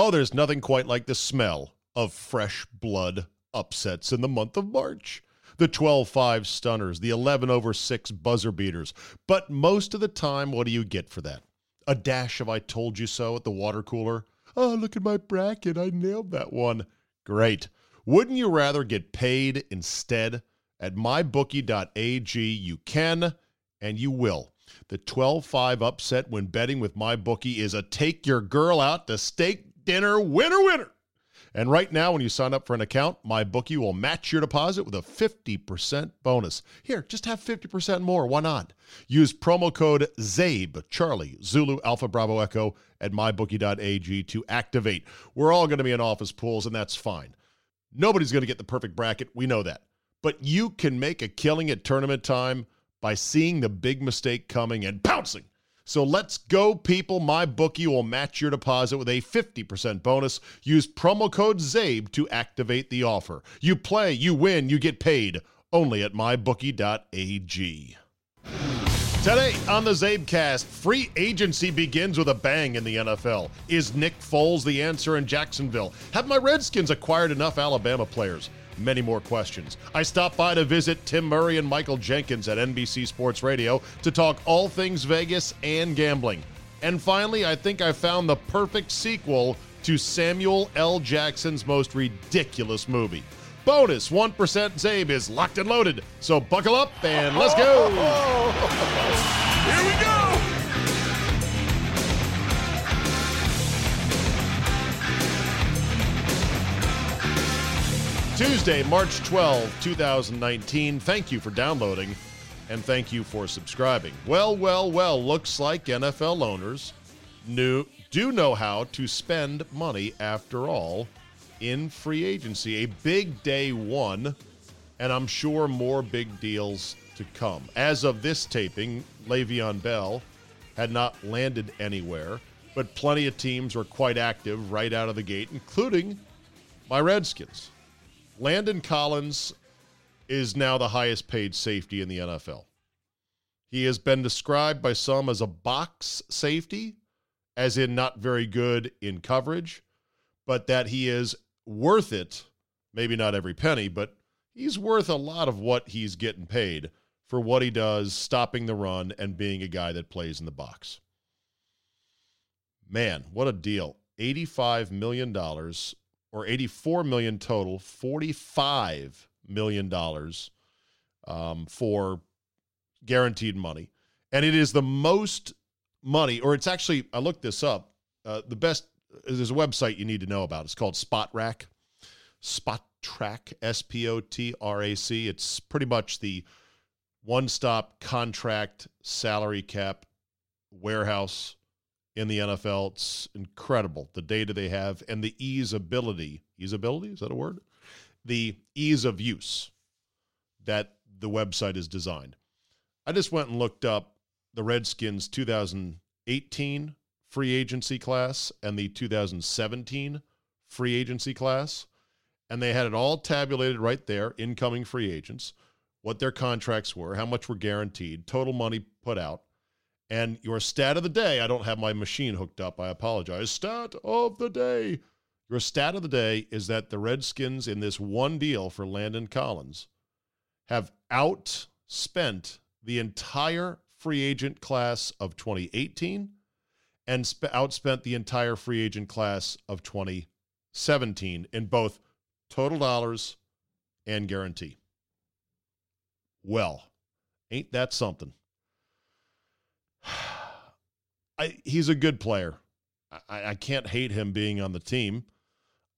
Oh, there's nothing quite like the smell of fresh blood upsets in the month of March. The 12 5 stunners, the 11 over 6 buzzer beaters. But most of the time, what do you get for that? A dash of I told you so at the water cooler? Oh, look at my bracket. I nailed that one. Great. Wouldn't you rather get paid instead? At mybookie.ag, you can and you will. The 12 5 upset when betting with MyBookie is a take your girl out to steak dinner winner winner. And right now, when you sign up for an account, my bookie will match your deposit with a 50% bonus. Here, just have 50% more. Why not? Use promo code ZABE, Charlie, Zulu, Alpha, Bravo, Echo at mybookie.ag to activate. We're all going to be in office pools, and that's fine. Nobody's going to get the perfect bracket. We know that. But you can make a killing at tournament time by seeing the big mistake coming and pouncing so let's go, people. My bookie will match your deposit with a 50% bonus. Use promo code ZABE to activate the offer. You play, you win, you get paid only at mybookie.ag. Today on the Zabecast, free agency begins with a bang in the NFL. Is Nick Foles the answer in Jacksonville? Have my Redskins acquired enough Alabama players? Many more questions. I stopped by to visit Tim Murray and Michael Jenkins at NBC Sports Radio to talk all things Vegas and gambling. And finally, I think I found the perfect sequel to Samuel L. Jackson's most ridiculous movie. Bonus 1% Zabe is locked and loaded. So buckle up and let's go. Tuesday, March 12, 2019. Thank you for downloading and thank you for subscribing. Well, well, well, looks like NFL owners knew, do know how to spend money after all in free agency. A big day one, and I'm sure more big deals to come. As of this taping, Le'Veon Bell had not landed anywhere, but plenty of teams were quite active right out of the gate, including my Redskins. Landon Collins is now the highest paid safety in the NFL. He has been described by some as a box safety, as in not very good in coverage, but that he is worth it. Maybe not every penny, but he's worth a lot of what he's getting paid for what he does, stopping the run and being a guy that plays in the box. Man, what a deal. $85 million or 84 million total, 45 million dollars um, for guaranteed money, and it is the most money, or it's actually I looked this up. Uh, the best there's a website you need to know about. It's called Spotrac. Spotrac, S P O T R A C. It's pretty much the one-stop contract salary cap warehouse in the NFL. It's incredible the data they have and the ease ability. Easeability, is that a word? The ease of use that the website is designed. I just went and looked up the Redskins 2018 free agency class and the 2017 free agency class, and they had it all tabulated right there incoming free agents, what their contracts were, how much were guaranteed, total money put out. And your stat of the day, I don't have my machine hooked up. I apologize. Stat of the day. Your stat of the day is that the Redskins, in this one deal for Landon Collins, have outspent the entire free agent class of 2018 and sp- outspent the entire free agent class of 2017 in both total dollars and guarantee. Well, ain't that something? I, he's a good player. I, I can't hate him being on the team.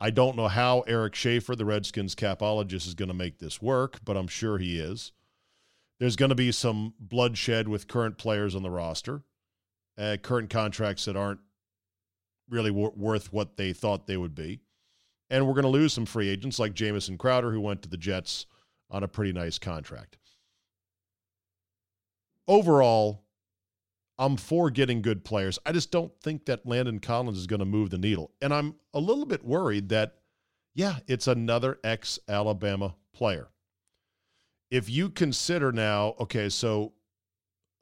I don't know how Eric Schaffer, the Redskins capologist, is going to make this work, but I'm sure he is. There's going to be some bloodshed with current players on the roster, uh, current contracts that aren't really worth what they thought they would be. And we're going to lose some free agents like Jamison Crowder, who went to the Jets on a pretty nice contract. Overall, I'm for getting good players. I just don't think that Landon Collins is going to move the needle. And I'm a little bit worried that, yeah, it's another ex Alabama player. If you consider now, okay, so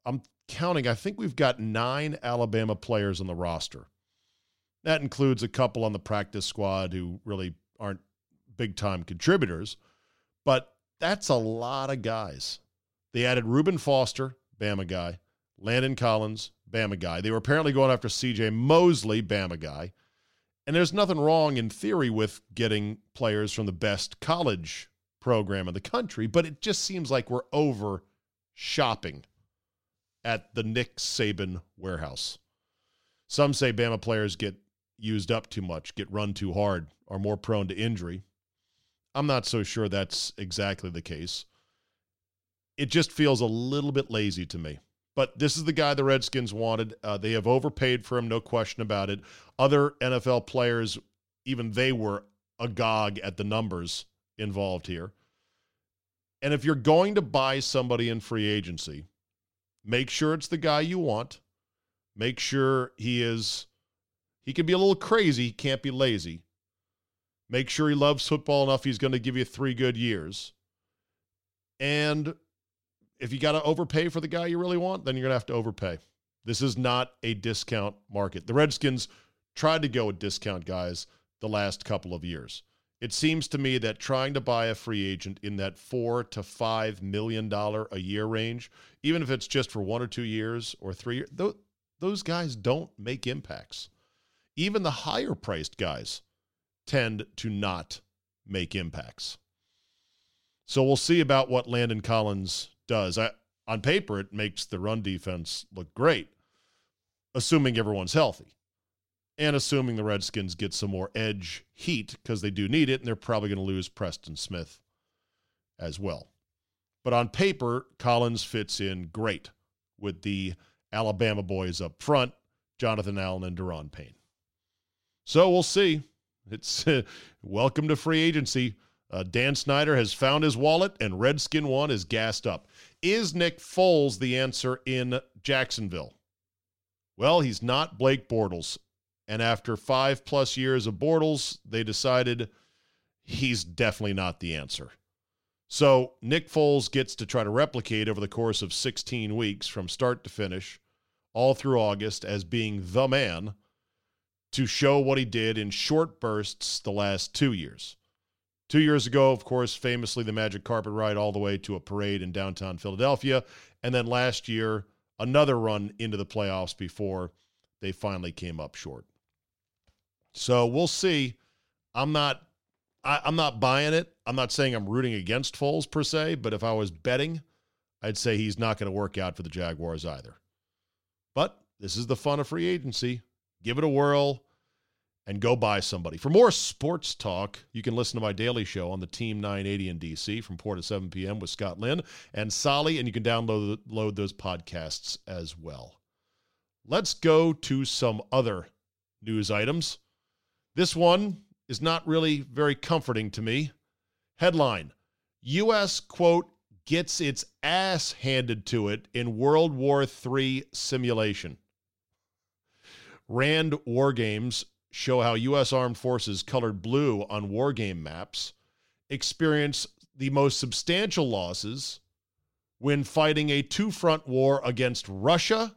I'm counting, I think we've got nine Alabama players on the roster. That includes a couple on the practice squad who really aren't big time contributors, but that's a lot of guys. They added Reuben Foster, Bama guy, Landon Collins, Bama guy. They were apparently going after CJ Mosley, Bama guy. And there's nothing wrong in theory with getting players from the best college program in the country, but it just seems like we're over shopping at the Nick Saban warehouse. Some say Bama players get used up too much, get run too hard, are more prone to injury. I'm not so sure that's exactly the case. It just feels a little bit lazy to me. But this is the guy the Redskins wanted. Uh, they have overpaid for him, no question about it. Other NFL players, even they were agog at the numbers involved here. And if you're going to buy somebody in free agency, make sure it's the guy you want. Make sure he is, he can be a little crazy, he can't be lazy. Make sure he loves football enough, he's going to give you three good years. And if you got to overpay for the guy you really want, then you're going to have to overpay. This is not a discount market. The Redskins tried to go with discount guys the last couple of years. It seems to me that trying to buy a free agent in that four to five million dollar a year range, even if it's just for one or two years or three years, those, those guys don't make impacts. Even the higher priced guys tend to not make impacts. So we'll see about what Landon Collins does. I, on paper, it makes the run defense look great, assuming everyone's healthy and assuming the Redskins get some more edge heat because they do need it, and they're probably going to lose Preston Smith as well. But on paper, Collins fits in great with the Alabama boys up front, Jonathan Allen and Daron Payne. So we'll see. It's uh, welcome to free agency. Uh, Dan Snyder has found his wallet, and Redskin One is gassed up. Is Nick Foles the answer in Jacksonville? Well, he's not Blake Bortles. And after five plus years of Bortles, they decided he's definitely not the answer. So Nick Foles gets to try to replicate over the course of 16 weeks from start to finish, all through August, as being the man to show what he did in short bursts the last two years. Two years ago, of course, famously the magic carpet ride all the way to a parade in downtown Philadelphia. And then last year, another run into the playoffs before they finally came up short. So we'll see. I'm not I, am not buying it. I'm not saying I'm rooting against Foles per se, but if I was betting, I'd say he's not going to work out for the Jaguars either. But this is the fun of free agency. Give it a whirl and go buy somebody. For more sports talk, you can listen to my daily show on the Team 980 in DC from 4 to 7 p.m. with Scott Lynn and Solly, and you can download load those podcasts as well. Let's go to some other news items. This one is not really very comforting to me. Headline U.S. quote gets its ass handed to it in World War III simulation. Rand War Games show how U.S. armed forces colored blue on war game maps experience the most substantial losses when fighting a two front war against Russia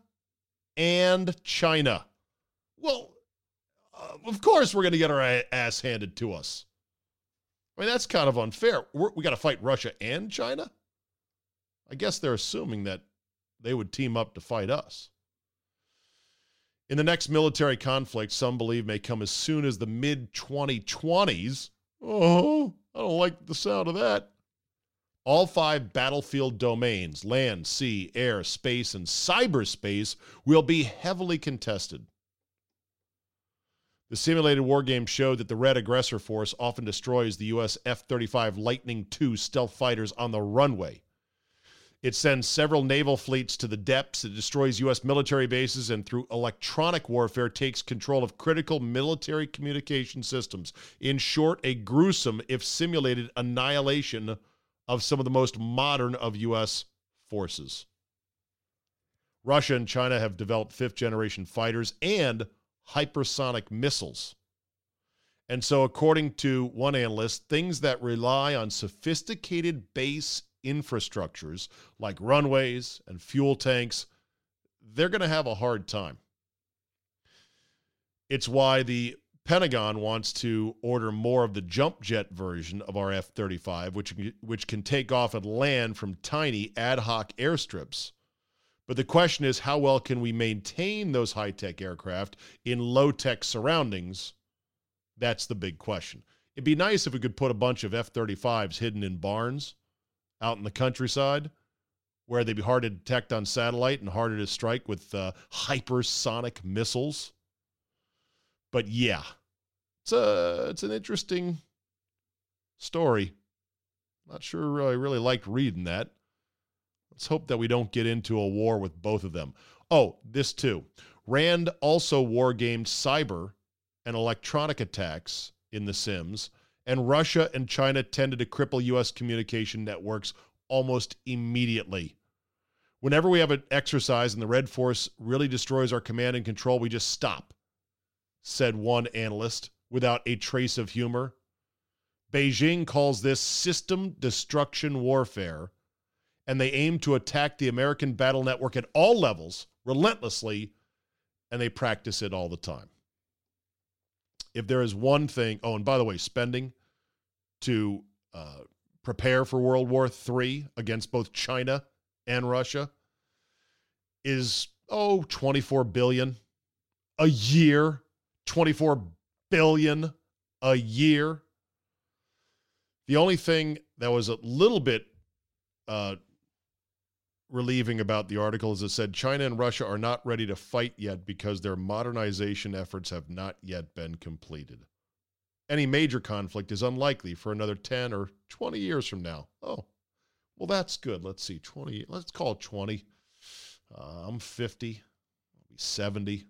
and China. Well, uh, of course, we're going to get our ass handed to us. I mean, that's kind of unfair. We're, we got to fight Russia and China? I guess they're assuming that they would team up to fight us. In the next military conflict, some believe may come as soon as the mid 2020s. Oh, I don't like the sound of that. All five battlefield domains land, sea, air, space, and cyberspace will be heavily contested. The simulated war game showed that the Red Aggressor Force often destroys the U.S. F 35 Lightning II stealth fighters on the runway. It sends several naval fleets to the depths. It destroys U.S. military bases and, through electronic warfare, takes control of critical military communication systems. In short, a gruesome, if simulated, annihilation of some of the most modern of U.S. forces. Russia and China have developed fifth generation fighters and hypersonic missiles. And so, according to one analyst, things that rely on sophisticated base infrastructures like runways and fuel tanks, they're going to have a hard time. It's why the Pentagon wants to order more of the jump jet version of our F 35, which, which can take off and land from tiny ad hoc airstrips. But the question is how well can we maintain those high tech aircraft in low tech surroundings? That's the big question. It'd be nice if we could put a bunch of F 35s hidden in barns out in the countryside where they'd be hard to detect on satellite and harder to strike with uh, hypersonic missiles. But yeah, it's a it's an interesting story. Not sure I really liked reading that. Let's hope that we don't get into a war with both of them. Oh, this too. Rand also wargamed cyber and electronic attacks in The Sims, and Russia and China tended to cripple U.S. communication networks almost immediately. Whenever we have an exercise and the Red Force really destroys our command and control, we just stop, said one analyst without a trace of humor. Beijing calls this system destruction warfare, and they aim to attack the American battle network at all levels, relentlessly, and they practice it all the time. If there is one thing, oh, and by the way, spending to uh, prepare for World War III against both China and Russia is, oh, 24 billion a year, 24 billion a year. The only thing that was a little bit uh, relieving about the article is it said China and Russia are not ready to fight yet because their modernization efforts have not yet been completed. Any major conflict is unlikely for another 10 or 20 years from now. Oh, well, that's good. Let's see, 20, let's call it 20. Uh, I'm 50, I'll be 70.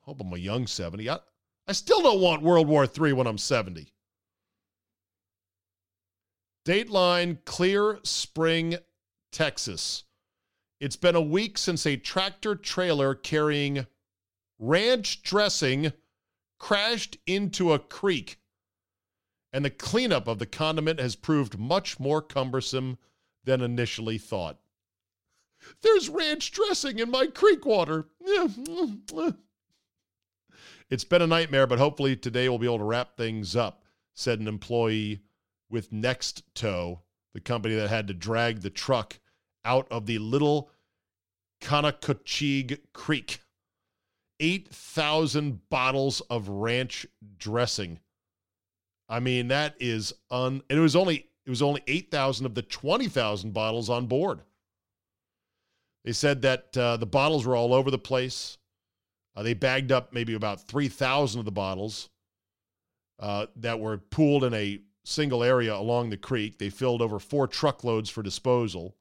Hope I'm a young 70. I, I still don't want World War III when I'm 70. Dateline Clear Spring, Texas. It's been a week since a tractor trailer carrying ranch dressing crashed into a creek, and the cleanup of the condiment has proved much more cumbersome than initially thought. There's ranch dressing in my creek water. It's been a nightmare, but hopefully today we'll be able to wrap things up, said an employee with Next Tow, the company that had to drag the truck out of the little Conococheague Creek. 8,000 bottles of ranch dressing. I mean, that is un it was only it was only 8,000 of the 20,000 bottles on board. They said that uh, the bottles were all over the place. Uh, they bagged up maybe about 3,000 of the bottles uh, that were pooled in a single area along the creek. They filled over four truckloads for disposal.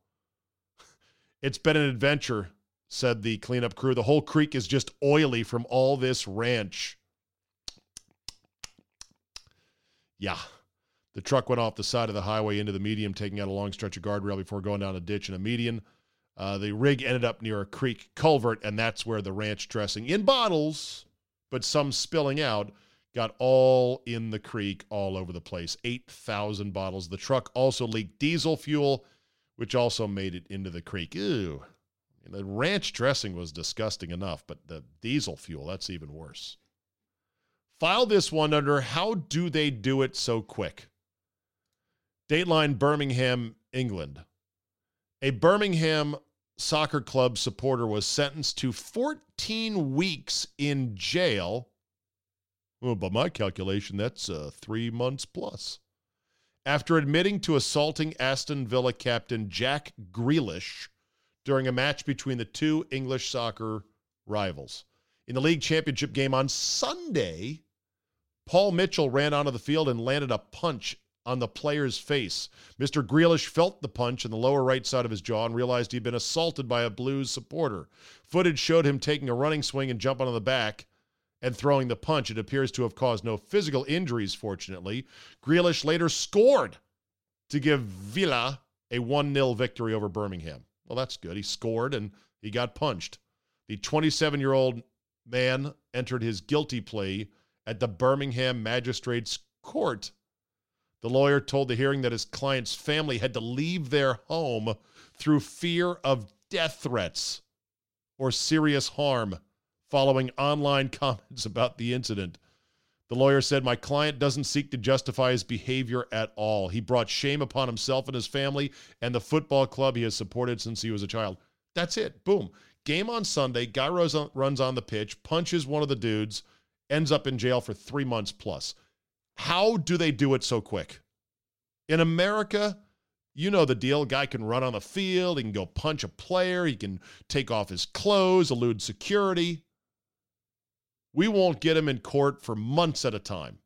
It's been an adventure, said the cleanup crew. The whole creek is just oily from all this ranch. Yeah. The truck went off the side of the highway into the medium, taking out a long stretch of guardrail before going down a ditch and a median. Uh, the rig ended up near a creek culvert, and that's where the ranch dressing in bottles, but some spilling out, got all in the creek all over the place. 8,000 bottles. The truck also leaked diesel fuel, which also made it into the creek. Ew. The ranch dressing was disgusting enough, but the diesel fuel, that's even worse. File this one under How Do They Do It So Quick? Dateline Birmingham, England. A Birmingham soccer club supporter was sentenced to 14 weeks in jail. Well, by my calculation, that's uh, three months plus. After admitting to assaulting Aston Villa captain Jack Grealish during a match between the two English soccer rivals. In the league championship game on Sunday, Paul Mitchell ran onto the field and landed a punch on the player's face. Mr. Grealish felt the punch in the lower right side of his jaw and realized he'd been assaulted by a Blues supporter. Footage showed him taking a running swing and jumping on the back and throwing the punch. It appears to have caused no physical injuries, fortunately. Grealish later scored to give Villa a 1 0 victory over Birmingham. Well, that's good. He scored and he got punched. The 27 year old man entered his guilty plea at the Birmingham Magistrates Court the lawyer told the hearing that his client's family had to leave their home through fear of death threats or serious harm following online comments about the incident. The lawyer said, My client doesn't seek to justify his behavior at all. He brought shame upon himself and his family and the football club he has supported since he was a child. That's it. Boom. Game on Sunday. Guy runs on the pitch, punches one of the dudes, ends up in jail for three months plus. How do they do it so quick? In America, you know the deal. Guy can run on the field. He can go punch a player. He can take off his clothes, elude security. We won't get him in court for months at a time.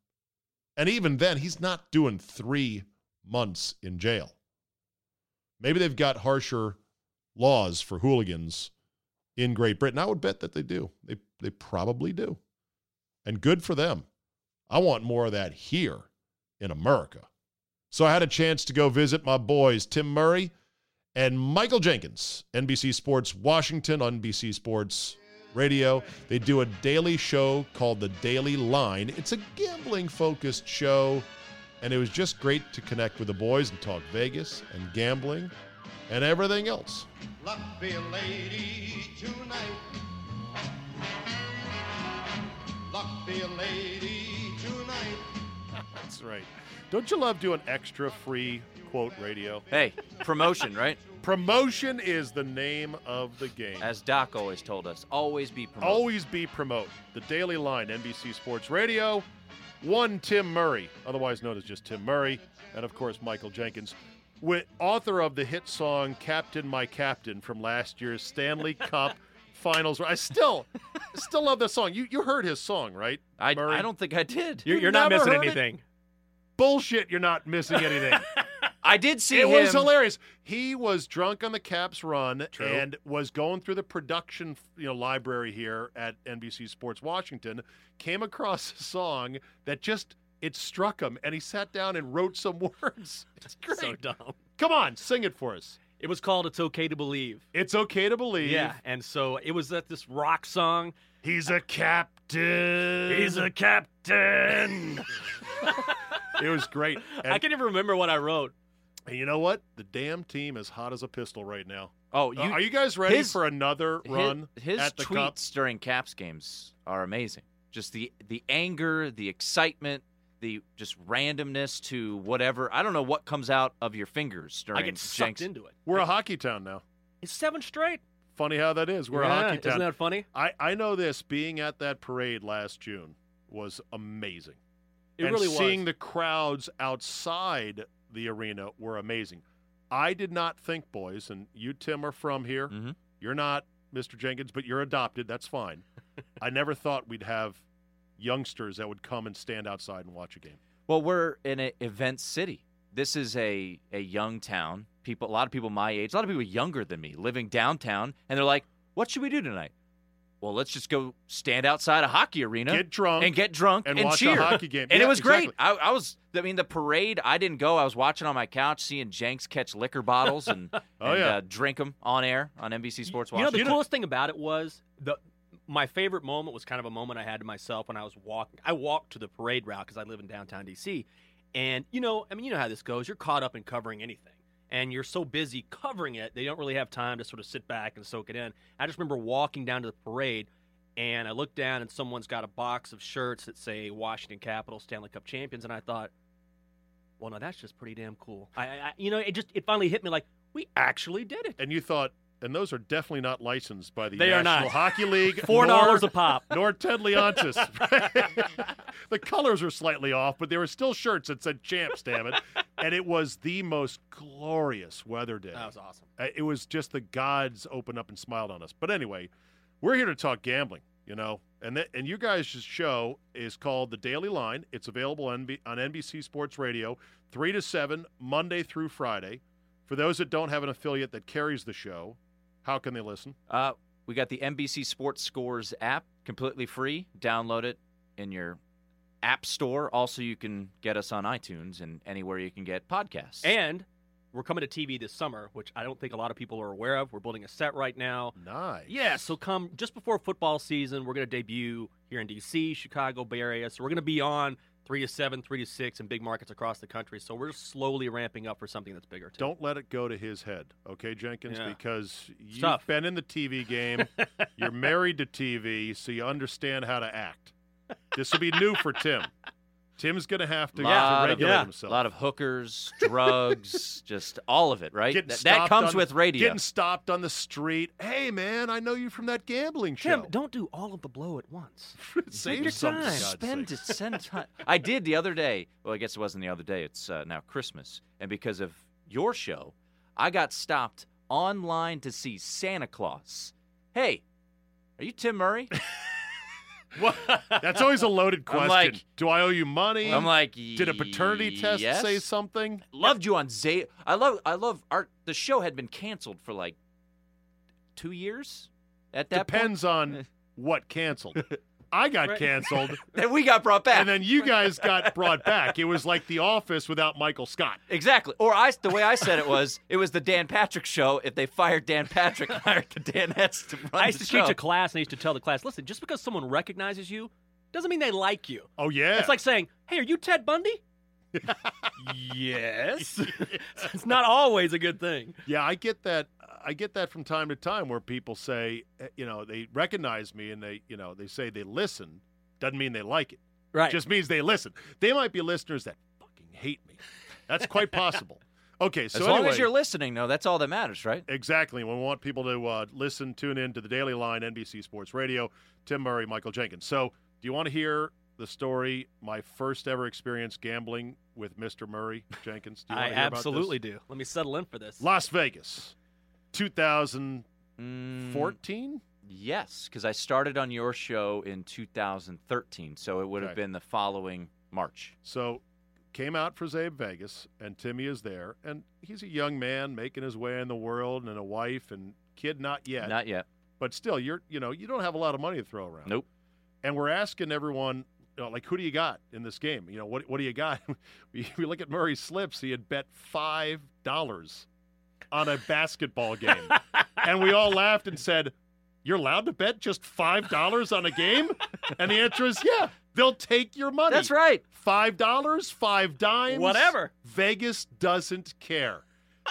And even then, he's not doing three months in jail. Maybe they've got harsher laws for hooligans in Great Britain. I would bet that they do. They, they probably do. And good for them. I want more of that here in America. So I had a chance to go visit my boys, Tim Murray and Michael Jenkins, NBC Sports Washington, NBC Sports Radio. They do a daily show called The Daily Line. It's a gambling focused show, and it was just great to connect with the boys and talk Vegas and gambling and everything else. Luck be a lady tonight. Luck be a lady tonight. That's right. Don't you love doing extra free quote radio? Hey, promotion, right? Promotion is the name of the game. As Doc always told us, always be promote. Always be promote. The Daily Line, NBC Sports Radio. One Tim Murray, otherwise known as just Tim Murray, and of course Michael Jenkins, with author of the hit song "Captain My Captain" from last year's Stanley Cup Finals. I still, still love this song. You you heard his song, right? I, Murray? I don't think I did. You're, you're not missing anything. It? Bullshit! You're not missing anything. I did see it him. was hilarious. He was drunk on the Caps run True. and was going through the production you know library here at NBC Sports Washington. Came across a song that just it struck him, and he sat down and wrote some words. It's great. So dumb. Come on, sing it for us. It was called "It's Okay to Believe." It's okay to believe. Yeah, and so it was that this rock song. He's a captain. He's a captain. it was great. And I can't even remember what I wrote. And you know what? The damn team is hot as a pistol right now. Oh, you, uh, are you guys ready his, for another run? His, his tweets Cup? during Caps games are amazing. Just the the anger, the excitement, the just randomness to whatever. I don't know what comes out of your fingers during. I get sucked Jenks. into it. We're a hockey town now. It's seven straight. Funny how that is. We're yeah, a hockey town. Isn't that funny? I I know this. Being at that parade last June was amazing. It and really seeing the crowds outside the arena were amazing. I did not think, boys, and you, Tim, are from here. Mm-hmm. You're not Mr. Jenkins, but you're adopted. That's fine. I never thought we'd have youngsters that would come and stand outside and watch a game. Well, we're in an event city. This is a, a young town. People, a lot of people my age, a lot of people younger than me, living downtown, and they're like, "What should we do tonight?" Well, let's just go stand outside a hockey arena, get drunk, and get drunk and, and watch cheer. a hockey game. And yeah, it was exactly. great. I, I, was, I mean, the parade. I didn't go. I was watching on my couch, seeing Jenks catch liquor bottles and, oh, and yeah. uh, drink them on air on NBC Sports. You know, the coolest thing about it was the. My favorite moment was kind of a moment I had to myself when I was walking. I walked to the parade route because I live in downtown DC, and you know, I mean, you know how this goes. You're caught up in covering anything and you're so busy covering it, they don't really have time to sort of sit back and soak it in. I just remember walking down to the parade, and I looked down and someone's got a box of shirts that say Washington Capitals Stanley Cup champions, and I thought, well, no, that's just pretty damn cool. I, I you know, it just it finally hit me like we actually did it. And you thought, and those are definitely not licensed by the they National are not. Hockey League. Four dollars a pop. Nor Ted Leonsis. the colors were slightly off, but there were still shirts that said champs, damn it. And it was the most glorious weather day. That was awesome. Uh, it was just the gods opened up and smiled on us. But anyway, we're here to talk gambling, you know. And that, and you guys' show is called The Daily Line. It's available on, on NBC Sports Radio, 3 to 7, Monday through Friday. For those that don't have an affiliate that carries the show, how can they listen? Uh, we got the NBC Sports Scores app, completely free. Download it in your app store. Also, you can get us on iTunes and anywhere you can get podcasts. And we're coming to TV this summer, which I don't think a lot of people are aware of. We're building a set right now. Nice. Yeah, so come just before football season, we're going to debut here in DC, Chicago, Bay Area. So we're going to be on three to seven, three to six in big markets across the country. So we're slowly ramping up for something that's bigger. Too. Don't let it go to his head, okay, Jenkins? Yeah. Because you've tough. been in the TV game. You're married to TV, so you understand how to act. This will be new for Tim. Tim's going to have to, Lot to of- regulate yeah. A lot of hookers, drugs, just all of it, right? Th- that comes on- with radio. Getting stopped on the street. Hey, man, I know you from that gambling Tim, show. don't do all of the blow at once. Save your some, time. Spend sake. it, send time. I did the other day. Well, I guess it wasn't the other day. It's uh, now Christmas, and because of your show, I got stopped online to see Santa Claus. Hey, are you Tim Murray? That's always a loaded I'm question. like- Do I owe you money? I'm like, Did a paternity test yes? say something? Loved you on Zay. I love. I love art. The show had been canceled for like two years. At that point. Depends on what canceled. I got Right. canceled, point, then we got brought back. and then you guys got brought back. It was like The Office without Michael Scott. Exactly. Or I, the way I said it was, it was the Dan Patrick show. If they fired Dan Patrick, and hired the Danettes to run I used the to show. teach a class, and I used to tell the class, listen, just because someone recognizes you doesn't mean they like you. Oh yeah, It's like saying, hey, are you Ted Bundy? yes. it's not always a good thing. yeah. I get that. I get that from time to time where people say, eh, you know, they recognize me and they, you know, they say they listen. Doesn't mean they like it. Right. Just means they listen. They might be listeners that fucking hate me. That's quite possible. Okay, so as long anyway, as you're listening, though, that's all that matters, right? Exactly. We want people to uh, listen, tune in to the Daily Line, NBC Sports Radio. Tim Murray, Michael Jenkins. So, do you want to hear the story? My first ever experience gambling with Mr. Murray Jenkins. Do you I want to about this? absolutely do. Let me settle in for this. Las Vegas, 2014. Mm, yes, because I started on your show in 2013, so it would have been the following March. So, came out for Zabe Vegas, and Timmy is there, and he's a young man making his way in the world, and a wife and kid not yet, Not yet. but still, you're you know you don't have a lot of money to throw around. Nope. and we're asking everyone, you know, like, who do you got in this game? You know, what what do you got? we, we look at Murray's slips. He had bet five dollars on a basketball game, and we all laughed and said, "You're allowed to bet just five dollars on a game?" And the answer is, "Yeah, they'll take your money. That's right. Five dollars, five dimes, Whatever. Vegas doesn't care."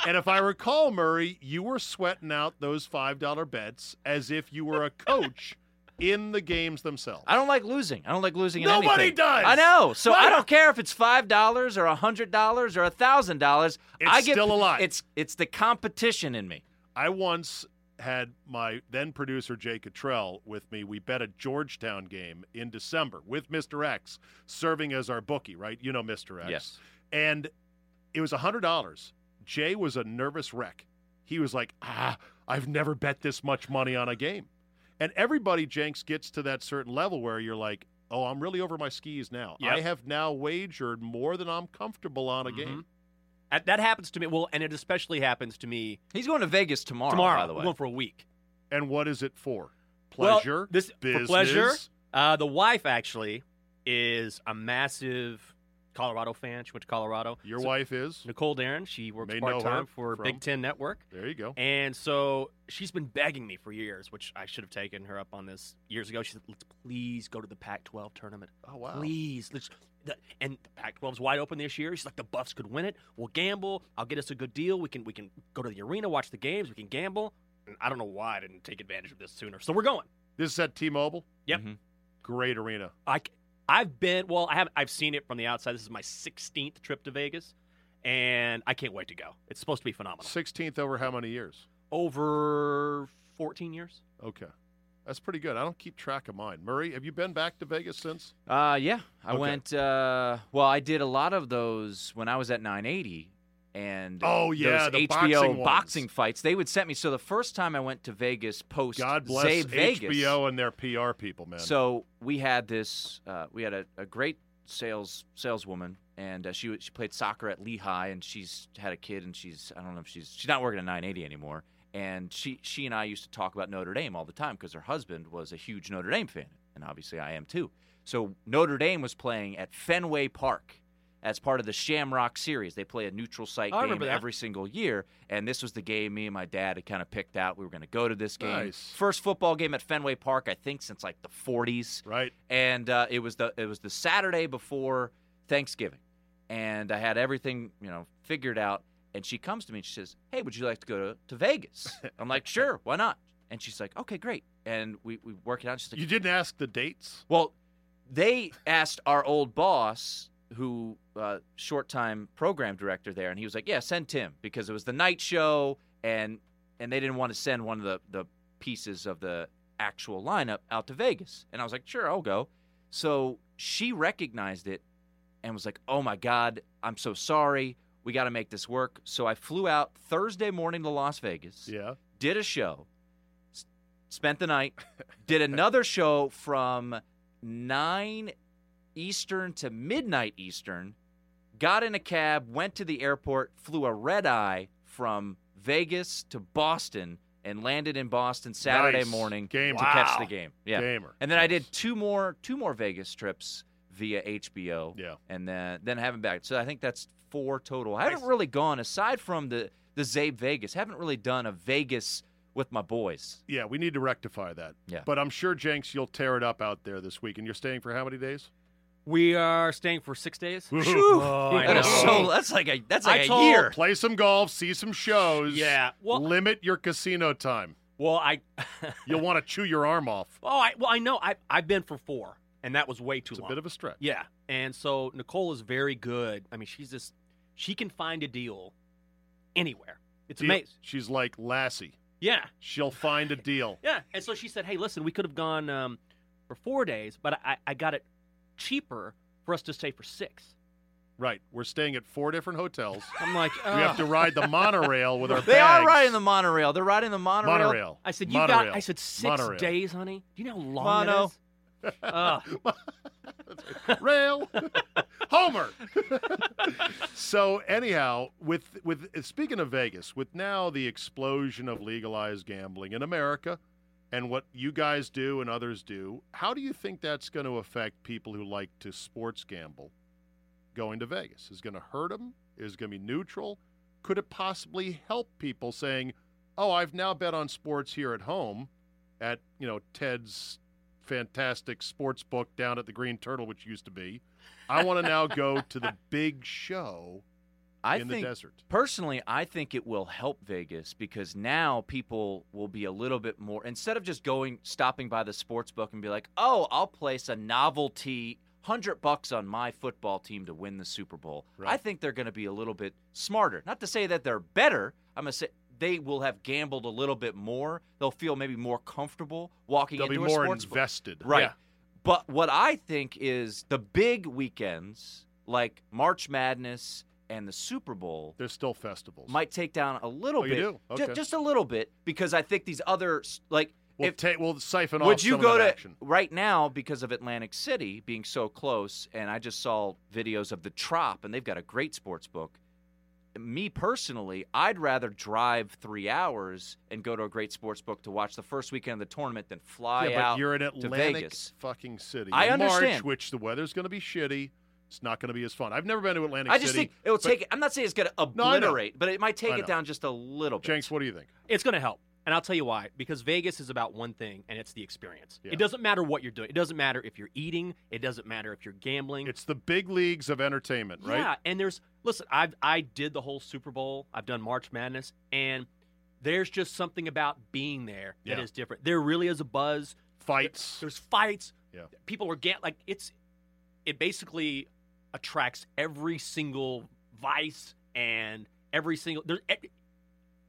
And if I recall, Murray, you were sweating out those five dollar bets as if you were a coach in the games themselves. I don't like losing. I don't like losing in Nobody anything. does. I know. So I don't care if it's five dollars or a hundred dollars or a thousand dollars. I get still a lie. It's it's the competition in me. I once had my then producer Jay Cottrell with me. We bet a Georgetown game in December with Mr. X serving as our bookie, right? You know Mr. X. Yes. And it was a $100. Jay was a nervous wreck. He was like, ah, I've never bet this much money on a game. And everybody, Jenks, gets to that certain level where you're like, oh, I'm really over my skis now. Yep. I have now wagered more than I'm comfortable on a game. That, that happens to me. Well, and it especially happens to me He's going to Vegas tomorrow. tomorrow. by the We're way. going for a week. And what is it for? Well, Pleasure? this business? for pleasure. Uh, the wife actually is a massive Colorado fan. She went to Colorado. Your So- wife is? Nicole Darren. She works May know part time for from- Big Ten Network. There you go. And so she's been begging me for years, which I should have taken her up on this years ago. She said, "Let's please go to the Pac-12 tournament. Oh, wow. Please, let's." The, and the Pac-12's wide open this year. She's like, "The Buffs could win it. We'll gamble. I'll get us a good deal. We can we can go to the arena, watch the games. We can gamble." And I don't know why I didn't take advantage of this sooner. So we're going. This is at T-Mobile. Yep. Mhm. Great arena. I c- I've been well. I haven't. I've seen it from the outside. This is my 16th trip to Vegas, and I can't wait to go. It's supposed to be phenomenal. 16th over how many years? Over 14 years. Okay. That's pretty good. I don't keep track of mine. Murray, have you been back to Vegas since? Uh, yeah, I Okay. went. Uh, well, I did a lot of those when I was at 980, and Oh, yeah, those the HBO boxing boxing fights. They would send me. So the first time I went to Vegas post God bless Zabe Vegas, HBO and their PR people, man. So we had this. Uh, we had a, a great sales saleswoman, and uh, she she played soccer at Lehigh, and she's had a kid, and she's I don't know if she's she's not working at 980 anymore. And she she and I used to talk about Notre Dame all the time because her husband was a huge Notre Dame fan, and obviously I am too. So Notre Dame was playing at Fenway Park as part of the Shamrock series. They play a neutral site Oh, I game every single year, and this was the game me and my dad had kind of picked out. We were going to go to this game. Nice. First football game at Fenway Park, I think, since like the 40s right? and uh, it was the it was the Saturday before Thanksgiving, and I had everything you know figured out. And she comes to me and she says, "Hey, would you like to go to, to Vegas?" I'm like, "Sure, why not?" And she's like, "Okay, great." And we we work it out. She's like, You didn't ask the dates? well, they asked our old boss, who uh, short time program director there, and he was like, "Yeah, send Tim because it was the night show, and and they didn't want to send one of the the pieces of the actual lineup out to Vegas." And I was like, "Sure, I'll go." So she recognized it and was like, "Oh my God, I'm so sorry. We got to make this work." So I flew out Thursday morning to Las Vegas Yeah. did a show, s- spent the night, did another show from 9 Eastern to midnight Eastern, got in a cab, went to the airport, flew a red eye from Vegas to Boston, and landed in Boston Saturday Nice. morning Gamer. to catch the game. Yeah. Gamer. And then I did two more two more Vegas trips via HBO. Yeah. And then then I haven't back. So I think that's four total. I Nice. haven't really gone aside from the the Zabe Vegas. Haven't really done a Vegas with my boys. Yeah, we need to rectify that. Yeah. But I'm sure, Jenks, you'll tear it up out there this week. And you're staying for how many days? We are staying for six days. Oh, That is so that's like a that's like a told- year. Play some golf, see some shows. Yeah. Well, Limit your casino time. well, I. You'll want to chew your arm off. oh, I well, I know. I I've been for four, and that was way too It's a long. bit of a stretch. Yeah, and so Nicole is very good. I mean, she's just she can find a deal anywhere. It's Deal- amazing. She's like Lassie. Yeah, She'll find a deal. yeah. And so she said, "Hey, listen, we could have gone um, for four days, but I, I got it cheaper for us to stay for six. Right. We're staying at four different hotels. I'm like, We have to ride the monorail with our They are bags. riding the monorail. They're riding the monorail. monorail. I said, you monorail. got. I said six Monorail. days, honey. Do you know how long Mono. that is? Ugh. rail homer so anyhow with with speaking of vegas with now the explosion of legalized gambling in america and what you guys do and others do how do you think that's going to affect people who like to sports gamble? Going to vegas is going to hurt them is it going to be neutral? Could it possibly help people saying oh i've now bet on sports here at home at you know ted's fantastic sports book down at the Green Turtle, which used to be. I want to now go to the big show I in think the desert. personally, I think it will help Vegas because now people will be a little bit more instead of just going stopping by the sports book and be like, "Oh, I'll place a novelty 100 bucks on my football team to win the Super Bowl." Right. I think they're going to be a little bit smarter. Not to say that they're better. I'm going to say they will have gambled a little bit more. They'll feel maybe more comfortable walking They'll be into more a sports book. invested. Right. Yeah. But what I think is the big weekends like March Madness and the Super Bowl There's still festivals. might take down a little Oh, you bit. do? Ju- Okay. just a little bit because I think these other like we'll, if ta- we'll siphon off would you go to action. right now because of Atlantic City being so close and I just saw videos of the Trop and they've got a great sports book. Me personally, I'd rather drive three hours and go to a great sports book to watch the first weekend of the tournament than fly yeah, but out you're in to Atlantic Vegas. fucking city. I in March, understand. which the weather's going to be shitty. It's not going to be as fun. I've never been to Atlantic City. I just City. think it will but- take. I'm not saying it's going to No, obliterate, but it might take it down just a little bit. Jenks, what do you think? It's going to help. And I'll tell you why. Because Vegas is about one thing, and it's the experience. Yeah. It doesn't matter what you're doing. It doesn't matter if you're eating. It doesn't matter if you're gambling. It's the big leagues of entertainment, right? Yeah, and there's listen. I I did the whole Super Bowl. I've done March Madness, and there's just something about being there that is Yeah. different. There really is a buzz. Fights. There's fights. Yeah. People are get like it's. It basically attracts every single vice and every single there's e,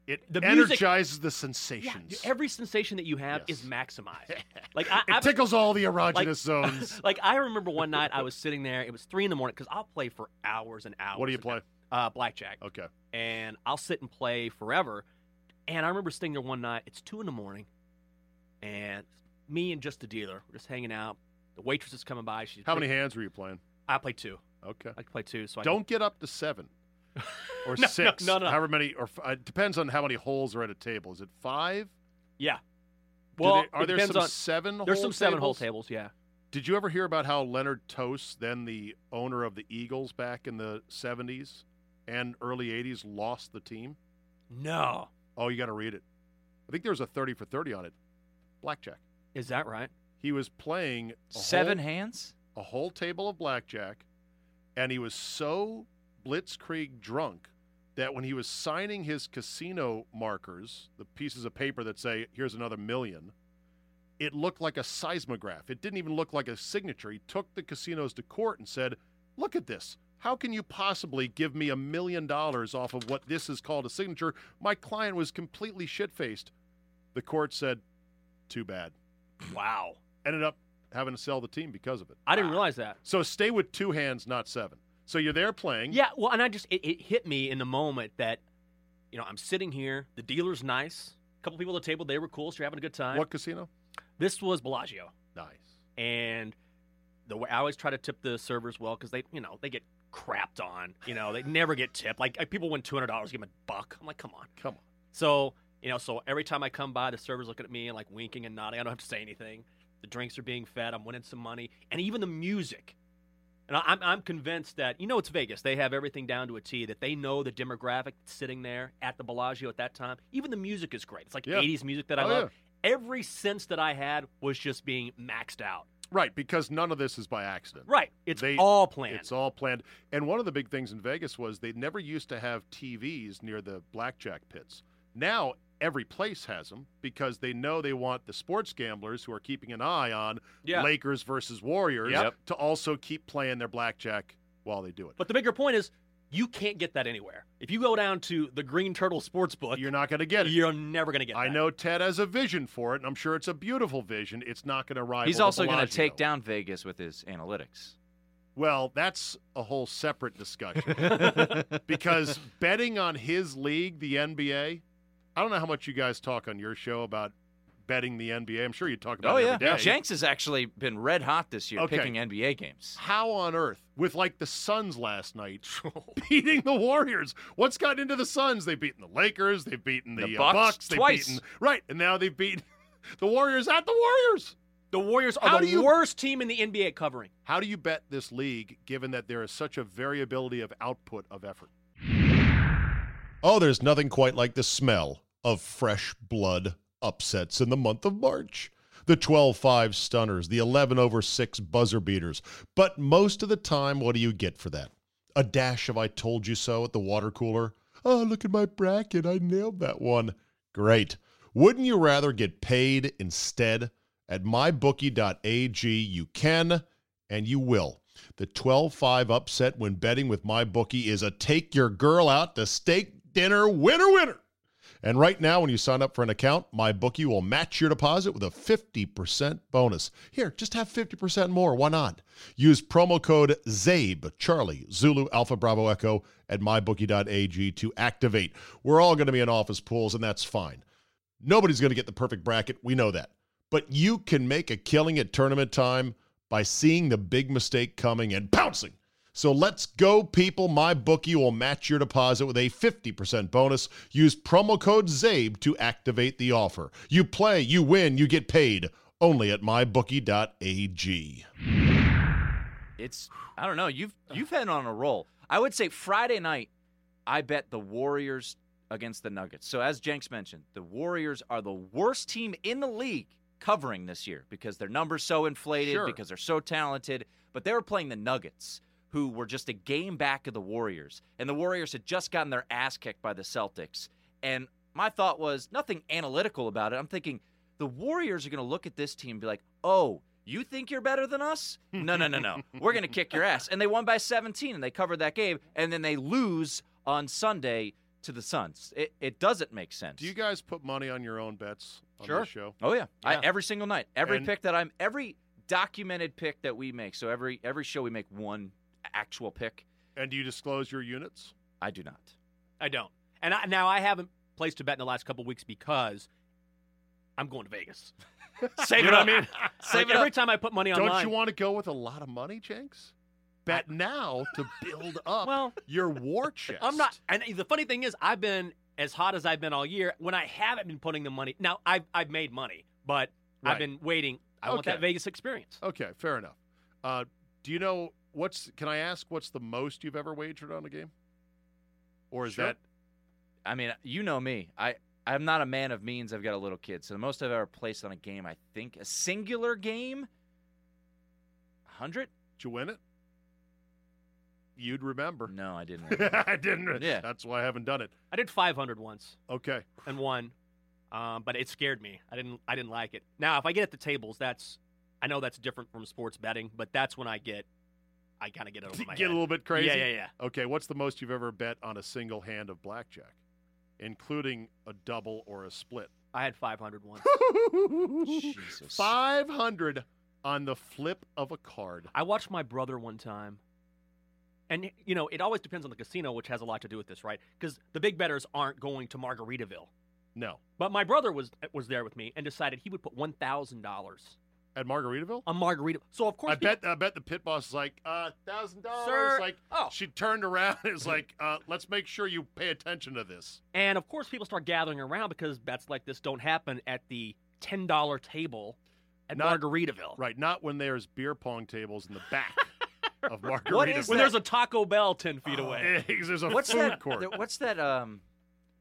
It the music- energizes the yeah, sensations. every sensation that you have Yes. is maximized. Like I, it I've- tickles all the erogenous like- zones. like I remember one night I was sitting there. It was three in the morning because I'll play for hours and hours. What do you play? Uh, blackjack. Okay. and I'll sit and play forever. And I remember sitting there one night. It's two in the morning, and me and just the dealer, we're just hanging out. The waitress is coming by. She's How many hands were you playing? I played two. Okay. I can play two. So I Don't get up to seven or No, no, six. no, no. However many, or f- uh, it depends on how many holes are at a table. Is it five? Yeah. Do Well, they- are there some on. seven? There's hole some seven hole tables? tables. Yeah. Did you ever hear about how Leonard Tose, then the owner of the Eagles back in the '70s and early '80s, lost the team? No. Oh, you got to read it. I think there was a 30 for 30 on it. Blackjack. Is that right? He was playing a Seven whole, hands. a whole table of blackjack, and he was so blitzkrieg drunk that when he was signing his casino markers, the pieces of paper that say "Here's another million, it looked like a seismograph. It didn't even look like a signature. He took the casinos to court and said, "Look at this. How can you possibly give me a million dollars off of what this is called a signature?" My client was completely shit-faced. The court said, "Too bad." Wow. Ended up having to sell the team because of it. I didn't realize that. So stay with two hands, not seven. So you're there playing. Yeah, well, and I just it, it hit me in the moment that, you know, I'm sitting here. The dealer's nice. A couple people at the table, they were cool. So you're having a good time. What casino? This was Bellagio, Nice. and the way I always try to tip the servers well because they, you know, they get crapped on. You know, they never get tipped. Like like, people win two hundred dollars, give them a buck. I'm like, come on. Come on. So you know, so every time I come by, the server's looking at me and like winking and nodding. I don't have to say anything. The drinks are being fed. I'm winning some money, and even the music. And I'm I'm convinced that you know it's Vegas. They have everything down to a T. That they know the demographic sitting there at the Bellagio at that time. Even the music is great. It's like Yeah. 80s music that I Oh, love. Every sense that I had was just being maxed out. Right, because none of this is by accident. Right. It's They- all planned. It's all planned. And one of the big things in Vegas was they never used to have TVs near the blackjack pits. Now every place has them because they know they want the sports gamblers who are keeping an eye on Yeah. Lakers versus Warriors Yep. to also keep playing their blackjack while they do it. But the bigger point is, you can't get that anywhere. If you go down to the Green Turtle Sportsbook, You're not going to get it. you're never going to get it. I that. know Ted has a vision for it, and I'm sure it's a beautiful vision. It's not going to rival. He's also going to take down Vegas with his analytics. Well, that's a whole separate discussion because betting on his league, the NBA. I don't know how much you guys talk on your show about betting the NBA. I'm sure you talk about Oh it yeah, every day. Jenks has actually been red hot this year Okay. picking NBA games. How on earth, with like the Suns last night beating the Warriors? What's gotten into the Suns? They've beaten the Lakers. They've beaten the, The uh, Bucks Bucks. They've twice. beaten right, and now they've beaten the Warriors at the Warriors. The Warriors are How the you- worst team in the NBA covering. How do you bet this league, given that there is such a variability of output of effort? Oh, there's nothing quite like the smell of fresh blood upsets in the month of March. The 12 5 stunners, the 11 over 6 buzzer beaters. But most of the time, what do you get for that? A dash of I told you so at the water cooler? Oh, look at my bracket. I nailed that one. Great. Wouldn't you rather get paid instead? At mybookie.ag, you can and you will. The 12 5 upset when betting with MyBookie is a take your girl out to steak dinner winner winner. And right now, when you sign up for an account, MyBookie will match your deposit with a 50% bonus. Here, just have 50% more. Why not? Use promo code ZABE, Charlie, Zulu, Alpha, Bravo, Echo at mybookie.ag to activate. We're all going to be in office pools, and that's fine. Nobody's going to get the perfect bracket. We know that. But you can make a killing at tournament time by seeing the big mistake coming and pouncing. So let's go, people. My bookie will match your deposit with a 50% bonus. Use promo code ZABE to activate the offer. You play, you win, you get paid. Only at mybookie.ag. It's I don't know. You've you've been on a roll. I would say Friday night, I bet the Warriors against the Nuggets. So as Jenks mentioned, the Warriors are the worst team in the league covering this year because their numbers so inflated, Sure. because they're so talented. But they were playing the Nuggets, who were just a game back of the Warriors, and the Warriors had just gotten their ass kicked by the Celtics. And my thought was nothing analytical about it. I'm thinking the Warriors are going to look at this team and be like, "Oh, you think you're better than us? No, no, no, no. We're going to kick your ass." And they won by 17 and they covered that game and then they lose on Sunday to the Suns. It, it doesn't make sense. Do you guys put money on your own bets on Sure. this show? Oh yeah. I, every single night. Every And- pick that I'm every documented pick that we make. So every every show we make one actual pick. And do you disclose your units? I do not. I don't. And I, now I haven't placed a bet in the last couple weeks because I'm going to Vegas. Save You know what I mean? Save like it every up. time I put money on. Don't online. you want to go with a lot of money, Jenks? Bet now to build up well, your war chest. I'm not. And the funny thing is, I've been as hot as I've been all year. When I haven't been putting the money, now I've I've made money, but Right. I've been waiting. I want that Vegas experience. Okay, fair enough. Uh, do you know what's? Can I ask what's the most you've ever wagered on a game? Or is Sure. that I mean, you know me. I I'm not a man of means. I've got a little kid. So the most I've ever placed on a game, I think, a singular game, hundred. did you win it? you'd remember. No, I didn't. I didn't. Yeah. That's why I haven't done it. I did 500 once Okay. and won, um, but it scared me. I didn't. I didn't like it. Now, if I get at the tables, that's I know that's different from sports betting, but that's when I get, I kind of get it over my Get a little bit crazy. Yeah, yeah, yeah. Okay, what's the most you've ever bet on a single hand of blackjack, including a double or a split? I had 500 once. Jesus. 500 on the flip of a card. I watched my brother one time. And you know, it always depends on the casino, which has a lot to do with this, right? Because the big betters aren't going to Margaritaville. No. But my brother was was there with me and decided he would put one thousand dollars At Margaritaville? on Margarita. So of course, I bet I bet the pit boss is like, uh, thousand dollars. Like Oh. she turned around and is like, uh, let's make sure you pay attention to this. and of course, people start gathering around because bets like this don't happen at the ten dollar table at Not- Margaritaville. Right, not when there's beer pong tables in the back of Margaritaville. What is When that? there's a Taco Bell ten feet away. there's a What's food that? court. there- What's that? Um,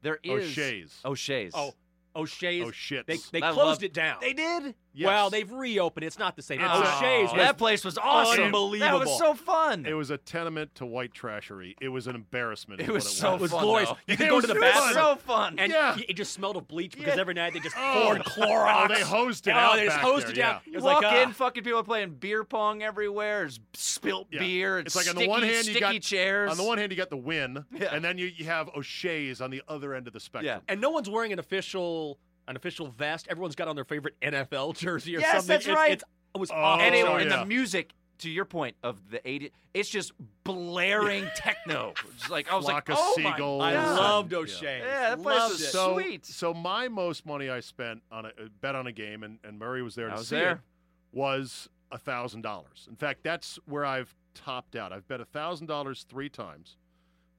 there is O'Shea's. O'Shea's. Oh, O'Shea's. Oh shit. They they closed love- it down. they did. Yes. Well, they've reopened. It's not the same. It's O'Shea's. a- was- that place was awesome. Unbelievable. That was so fun. It was a tenement to white trashery. It was an embarrassment. It was what so It was fun, glorious. though. You could It go was to the fun. It was bathroom. so fun. and Yeah. it just smelled of bleach because Yeah. every night they just Oh. poured Clorox. Oh, they hosed it Oh, out they just back hosed there, it down. yeah. It was walk like, in, ah. fucking people are playing beer pong everywhere. There's spilt Yeah. beer. And It's like on the one hand you sticky got chairs. on the one hand you got the win, Yeah. and then you, you have O'Shea's on the other end of the spectrum. and no one's wearing an official an official vest. Everyone's got on their favorite NFL jersey or Yes, something. that's It's- right. It's, it was Oh, awesome. and, it, Oh, and the music, to your point of the 80s, it's just blaring techno. It's like I was Flock like, of oh my seagulls. I God. loved Yeah. Yeah, that place Loved was it. So, Sweet. so my most money I spent on a a bet on a game, and, and Murray was there I to was see there. it, was a thousand dollars. In fact, that's where I've topped out. I've bet a thousand dollars three times.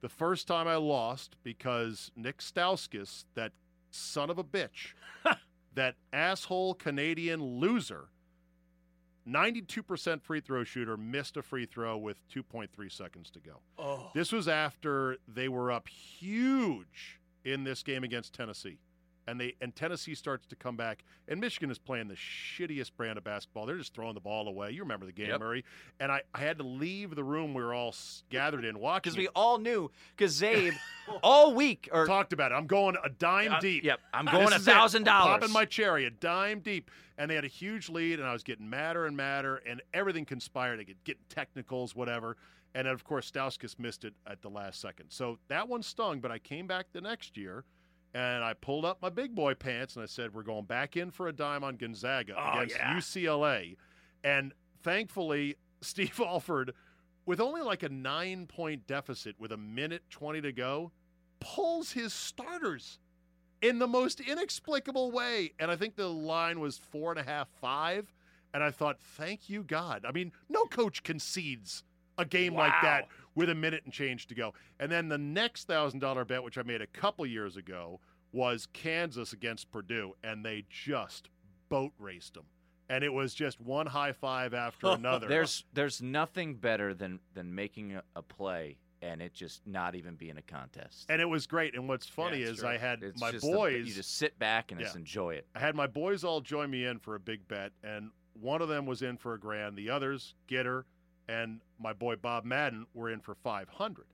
The first time I lost because Nick Stauskas, that son of a bitch, that asshole Canadian loser, 92% free throw shooter, missed a free throw with 2.3 seconds to go. Oh. This was after they were up huge in this game against Tennessee. And they and Tennessee starts to come back, and Michigan is playing the shittiest brand of basketball. They're just throwing the ball away. You remember the game, Yep. Murray? And I, I had to leave the room we were all gathered in watching. Because we all knew, because Zabe, all week, or talked about it. I'm going a dime Uh, deep. Yep, I'm going a thousand I'm dollars. Popping my cherry, a dime deep, and they had a huge lead, and I was getting madder and madder, and everything conspired. They get getting technicals, whatever, and then, of course Stauskas missed it at the last second. So that one stung, but I came back the next year. And I pulled up my big boy pants and I said, "We're going back in for a dime on Gonzaga Oh, against yeah. UCLA." And thankfully, Steve Alford, with only like a nine-point deficit with a minute twenty to go, pulls his starters in the most inexplicable way. And I think the line was four and a half, five. And I thought, thank you, God. I mean, no coach concedes a game like that Wow. With a minute and change to go. And then the next thousand dollar bet, which I made a couple years ago, was Kansas against Purdue, and they just boat raced them. And it was just one high five after oh, another. There's there's nothing better than than making a, a play and it just not even being a contest. and it was great. And what's funny it's is true. I had It's my the- boys. you just sit back and Yeah. just enjoy it. I had my boys all join me in for a big bet, and one of them was in for a grand. The others, Gitter and my boy Bob Madden, were in for 500.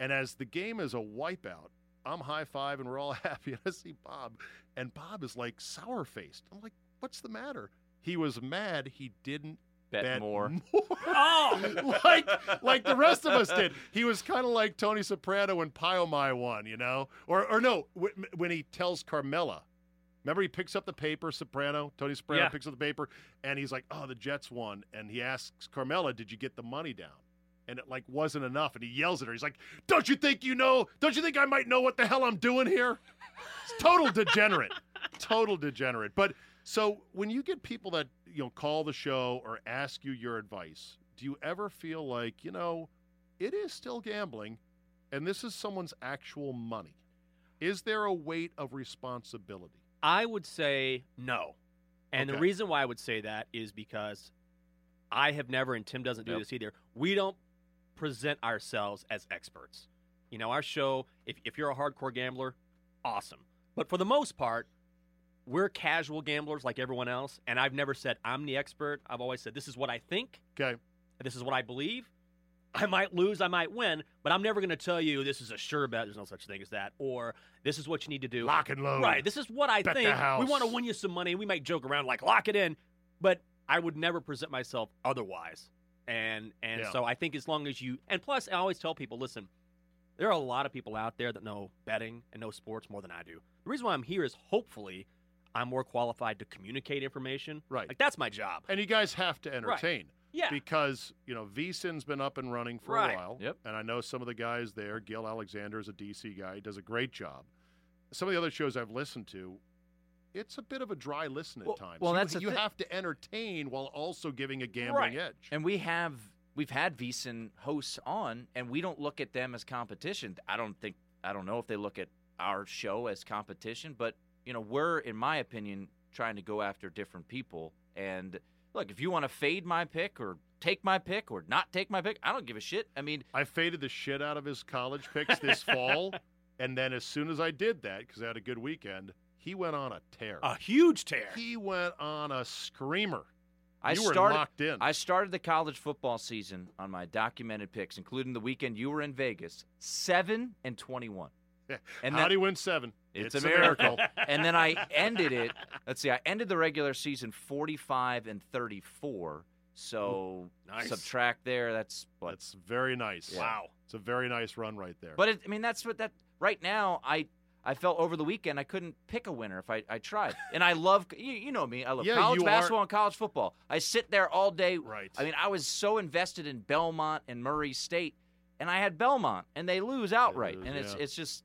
And as the game is a wipeout, I'm high five and we're all happy. And I see Bob, and Bob is like sour faced. I'm like, what's the matter? He was mad he didn't Bet, bet more. Oh! like like the rest of us did. He was kind of like Tony Soprano when Pie-O-My won, you know, or or no, wh- when he tells Carmela. Remember, he picks up the paper. Soprano, Tony Soprano Yeah. picks up the paper, and he's like, "Oh, the Jets won." And he asks Carmela, "Did you get the money down?" And it like wasn't enough, and he yells at her. He's like, "Don't you think you know? Don't you think I might know what the hell I'm doing here?" It's total degenerate, total degenerate. But so when you get people that you know call the show or ask you your advice, do you ever feel like you know it is still gambling, and this is someone's actual money? Is there a weight of responsibility? I would say no. And the reason why I would say that is because I have never, and Tim doesn't do Yep. this either, we don't present ourselves as experts. You know, our show, if, if you're a hardcore gambler, awesome. But for the most part, we're casual gamblers like everyone else. And I've never said I'm the expert. I've always said this is what I think, Okay, this is what I believe. I might lose, I might win, but I'm never going to tell you this is a sure bet. There's no such thing as that, or this is what you need to do. Lock and load. Right. This is what I Bet think. We want to win you some money. We might joke around like lock it in, but I would never present myself otherwise. And and Yeah. so I think as long as you and plus I always tell people, listen, there are a lot of people out there that know betting and know sports more than I do. The reason why I'm here is hopefully I'm more qualified to communicate information. Right. Like that's my job. And you guys have to entertain. Yeah. Because, you know, VSIN's been up and running for Right. a while. Yep. And I know some of the guys there. Gill Alexander is a DC guy. He does a great job. Some of the other shows I've listened to, it's a bit of a dry listen at Well- times. well, You- that's the you thi- have to entertain while also giving a gambling Right. edge. And we have we've had VSiN hosts on, and we don't look at them as competition. I don't think I don't know if they look at our show as competition, but you know we're, in my opinion, trying to go after different people. And look, if you want to fade my pick or take my pick or not take my pick, I don't give a shit. I mean, I faded the shit out of his college picks this fall. And then as soon as I did that, because I had a good weekend, he went on a tear. A huge tear. he went on a screamer. I you were started. locked in. I started the college football season on my documented picks, including the weekend you were in Vegas, seven and twenty-one. And How do you win seven? It's, a miracle. and then I ended it. Let's see. I ended the regular season 45 and 34. So Nice. subtract there. That's what. That's very nice. Wow. It's a very nice run right there. But it, I mean, that's what that. Right now, I I felt over the weekend I couldn't pick a winner if I, I tried. And I love you, you know me. I love Yeah, college you are- basketball and college football. I sit there all day. right. I mean, I was so invested in Belmont and Murray State, and I had Belmont, and they lose outright. lose, and it's yeah. it's just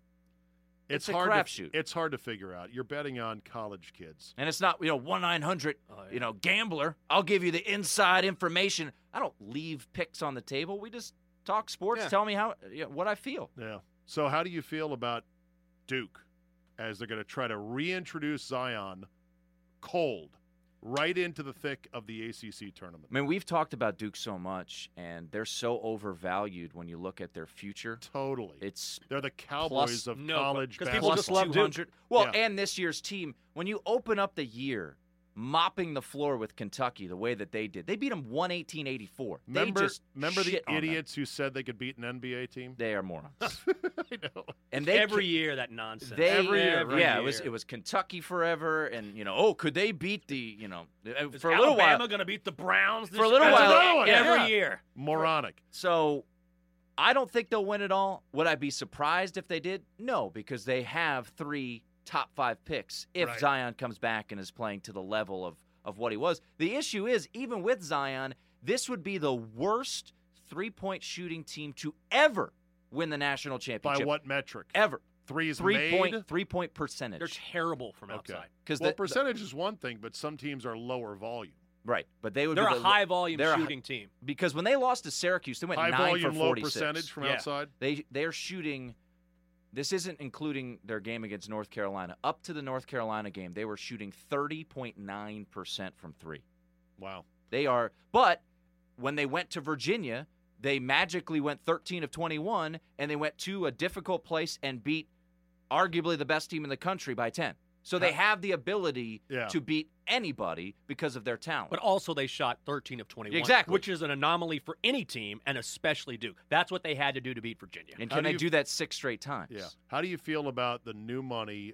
it's, it's a hard crapshoot. to it's hard to figure out. You're betting on college kids. And it's not, you know, one nine hundred oh, you know, gambler. I'll give you the inside information. I don't leave picks on the table. We just talk sports. Yeah. Tell me how, you know, what I feel. Yeah. So how do you feel about Duke as they're going to try to reintroduce Zion cold right into the thick of the ACC tournament? I mean, we've talked about Duke so much, and they're so overvalued when you look at their future. Totally. It's they're the Cowboys of no, college 'cause basketball. people just love Duke. 200. Well, Yeah. and this year's team, when you open up the year mopping the floor with Kentucky the way that they did, they beat them 118 84. They Remember, just remember the shit on them. idiots who said they could beat an NBA team? They are morons. I know. And they every ca- year that nonsense. They, Every year, Every yeah, it was it was Kentucky forever, and you know, oh, could they beat the, you know, uh, Is for a little while. Alabama while. going to beat the Browns? For a little while, That's another one. yeah. every Yeah. year. Moronic. So, I don't think they'll win it all. Would I be surprised if they did? No, because they have three top five picks. If Right. Zion comes back and is playing to the level of of what he was, the issue is even with Zion, this would be the worst three point shooting team to ever win the national championship. By what metric? Ever Threes three made? point three point percentage. They're terrible from Okay. outside. because Well, percentage is one thing, but some teams are lower volume. Right, but they would. They're be a high volume they're a shooting team. because when they lost to Syracuse, they went High nine volume, for low 46. percentage from Yeah. outside. They they're shooting. This isn't including their game against North Carolina. Up to the North Carolina game, they were shooting 30.9 percent from three. Wow. They are, but when they went to Virginia, they magically went 13 of 21, and they went to a difficult place and beat arguably the best team in the country by 10. So they have the ability Yeah. to beat anybody because of their talent. But also, they shot 13 of 21. Exactly. Which is an anomaly for any team, and especially Duke. That's what they had to do to beat Virginia. and How can do I you- do that six straight times? Yeah. How do you feel about the new money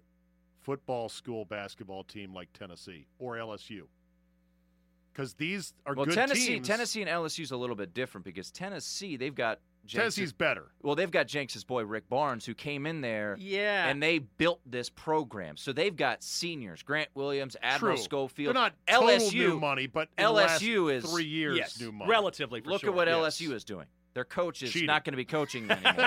football school basketball team like Tennessee or LSU? Because these are Well, good Tennessee, teams. Tennessee and LSU's a little bit different because Tennessee, they've got Jenks' Tennessee's better. well, they've got Jenks' boy Rick Barnes who came in there Yeah. and they built this program. So they've got seniors, Grant Williams, Admiral True. Schofield. They're not total LSU new money, but in the LSU last is- three years yes, new money. relatively. For Look sure. at what yes. LSU is doing. Their coach is Cheating. not going to be coaching anymore.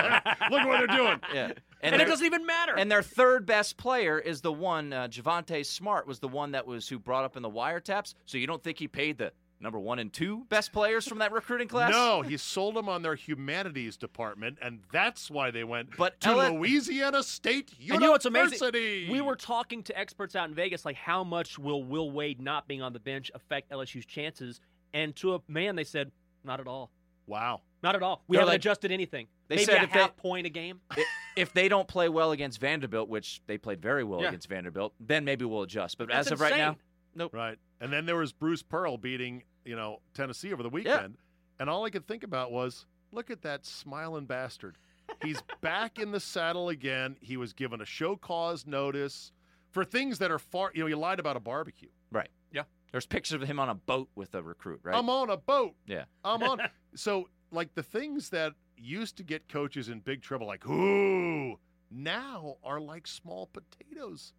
Look at what they're doing. yeah. And, it doesn't even matter. and their third best player is the one, uh, Javonte Smart was the one that was who brought up in the wiretaps. So you don't think he paid the number one and two best players from that recruiting class? No, he sold them on their humanities department, and that's why they went But to L- Louisiana State University. And you know what's amazing? We were talking to experts out in Vegas, like how much will Will Wade not being on the bench affect LSU's chances? And to a man, they said, not at all. wow. Not at all. We They're haven't like- adjusted anything. They Maybe said a if they- half point a game. If they don't play well against Vanderbilt, which they played very well Yeah. against Vanderbilt, then maybe we'll adjust. But That's as of right now, insane. Nope. Right. And then there was Bruce Pearl beating, you know, Tennessee over the weekend. And all I could think about was Look at that smiling bastard. He's back in the saddle again. He was given a show cause notice for things that are far. You know, he lied about a barbecue. Right. Yeah. There's pictures of him on a boat with a recruit, right? I'm on a boat. yeah. I'm on. so, like the things that used to get coaches in big trouble, like ooh, now are like small potatoes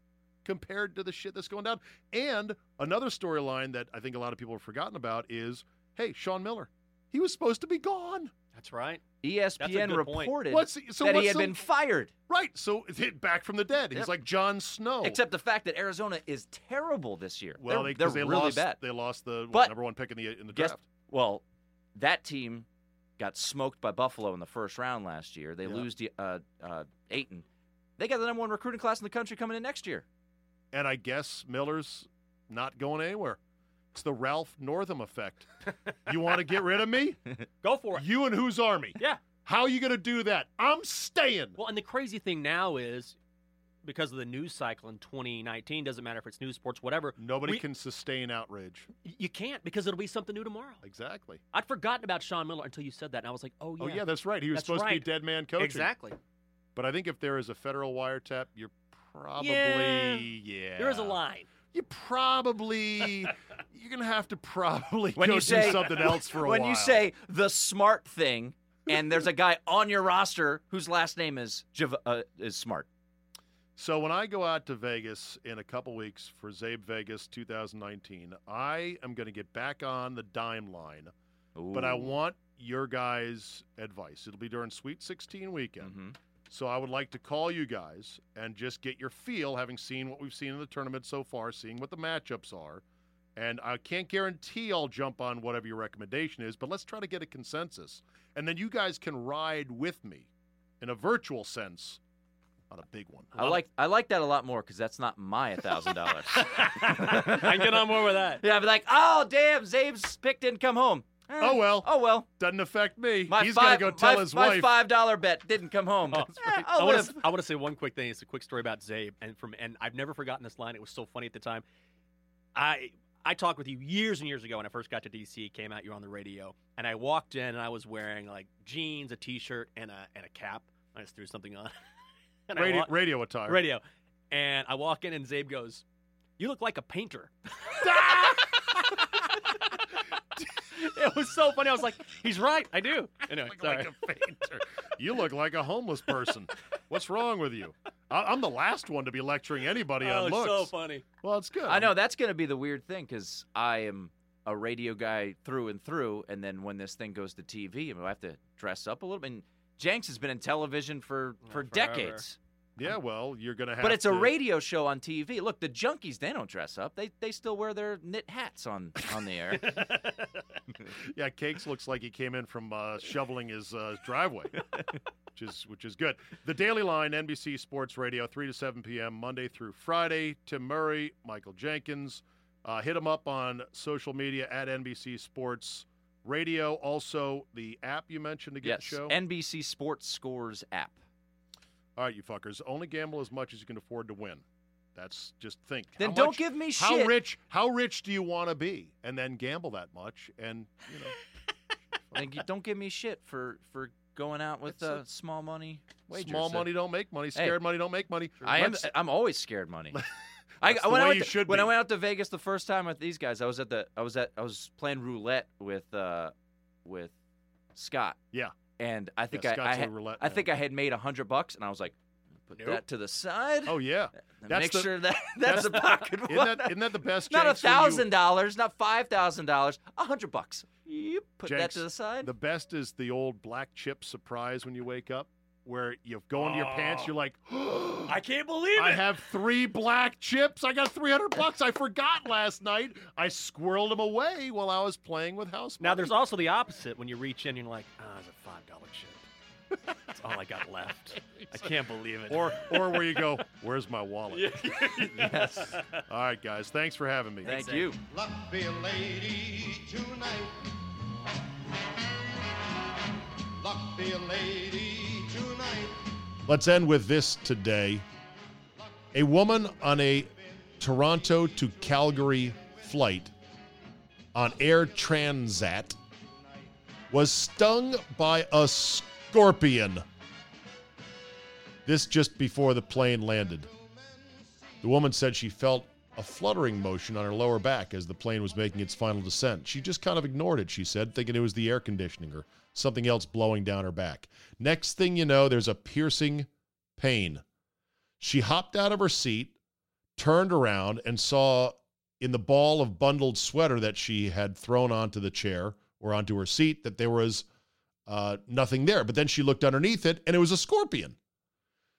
compared to the shit that's going down. And another storyline that I think a lot of people have forgotten about is, hey, Sean Miller, he was supposed to be gone. That's right. ESPN good point. reported What's so that what's he had so- been fired. right? So it's hit back from the dead. He's Yep. like Jon Snow. Except the fact that Arizona is terrible this year. well, they're, they, 'cause they're they really lost. bad. They lost the what, But- number one pick in the in the Guess- draft. Well, that team got smoked by Buffalo in the first round last year. They Yeah. lose to uh, uh, Aiton. They got the number one recruiting class in the country coming in next year. And I guess Miller's not going anywhere. It's the Ralph Northam effect. you want to get rid of me? Go for it. You and whose army? Yeah. How are you going to do that? I'm staying. Well, and the crazy thing now is because of the news cycle in 2019, doesn't matter if it's news, sports, whatever. Nobody we- can sustain outrage. You can't because it'll be something new tomorrow. Exactly. I'd forgotten about Sean Miller until you said that, and I was like, oh, oh yeah, Oh yeah, that's right. He was That's supposed to be dead man coaching. exactly. But I think if there is a federal wiretap, you're probably Yeah. yeah. There is a line. You probably you're gonna have to probably When go you do say something else for a when while. When you say the smart thing, and there's a guy on your roster whose last name is Jav- uh, is Smart. So when I go out to Vegas in a couple weeks for Zabe Vegas 2019, I am going to get back on the dime line, but I want your guys' advice. It'll be during Sweet 16 weekend. Mhm. So I would like to call you guys and just get your feel, having seen what we've seen in the tournament so far, seeing what the matchups are. And I can't guarantee I'll jump on whatever your recommendation is, but let's try to get a consensus. And then you guys can ride with me in a virtual sense on a big one. I like I like that a lot more because that's not my thousand dollars. I can get on more with that. Yeah, I'd be like, oh damn, Zabe's pick didn't come home. Eh, Oh, well. Oh well. Doesn't affect me. My He's five, got to go tell my, his my wife. five dollar bet didn't come home. Oh, Eh, I want to. I want to say one quick thing. It's a quick story about Zabe, and from and I've never forgotten this line. It was so funny at the time. I I talked with you years and years ago when I first got to DC. Came out, you were on the radio, and I walked in and I was wearing like jeans, a t-shirt, and a and a cap. I just threw something on. radio, wa- radio attire. radio, and I walk in and Zabe goes, "You look like a painter." it was so funny. I was like, "He's right. I do." Anyway, Look sorry. like a painter. you look like a homeless person. What's wrong with you? I, I'm the last one to be lecturing anybody oh, on looks. so funny. Well, it's good. I know that's going to be the weird thing because I am a radio guy through and through, and then when this thing goes to TV, I have to dress up a little bit. And Jenks has been in television for Yeah, for forever. decades, Yeah, well, you're gonna have. but it's a radio show on TV. Look, the junkies they don't dress up; they they still wear their knit hats on on the air. Yeah, Cakes looks like he came in from uh, shoveling his uh, driveway, which is which is good. The Daily Line, NBC Sports Radio, three to seven p.m. Monday through Friday. Tim Murray, Michael Jenkins. Uh, hit them up on social media at NBC Sports Radio. Also, the app you mentioned to get yes, the show. NBC Sports Scores app. All right, you fuckers. Only gamble as much as you can afford to win. That's just think. Then how don't much- give me How shit. rich? How rich do you want to be? And then gamble that much, and you know, Then gi- don't give me shit for for going out with It's a- uh, small money wagers. small So- money don't make money. Scared money don't make money. I am. Let's- I'm always scared money. I, when I way went you to, when I went out to Vegas the first time with these guys, I was at the I was at I was playing roulette with uh with Scott. Yeah. And I think Yeah, I I, had, roulette I think I had made a hundred bucks, and I was like, put Nope. that to the side. Oh yeah, that's make the- sure that that's, a pocket isn't that isn't that the best? not a Jenks, you- thousand dollars, not five thousand dollars, a hundred bucks. Yep, put that to the side. The best is the old black chip surprise when you wake up, where you go into your pants. Oh. You're like, I can't believe it. I have three black chips. I got 300 bucks. I forgot last night. I squirreled them away while I was playing with house. Now money. there's also the opposite when you reach in and you're like, ah, oh, it's a five dollar chip. That's all I got left. I can't believe it. or or where you go, where's my wallet? yes. All right, guys. Thanks for having me. Thank you. Luck be a lady tonight. Luck be a lady tonight. Let's end with this today. A woman on a Toronto to Calgary flight on Air Transat was stung by a scorpion. This just before the plane landed. The woman said she felt a fluttering motion on her lower back as the plane was making its final descent. She just kind of ignored it, she said, thinking it was the air conditioning or something else blowing down her back. Next thing you know, there's a piercing pain. She hopped out of her seat, turned around, and saw in the ball of bundled sweater that she had thrown onto the chair or onto her seat that there was uh, nothing there. But then she looked underneath it and it was a scorpion.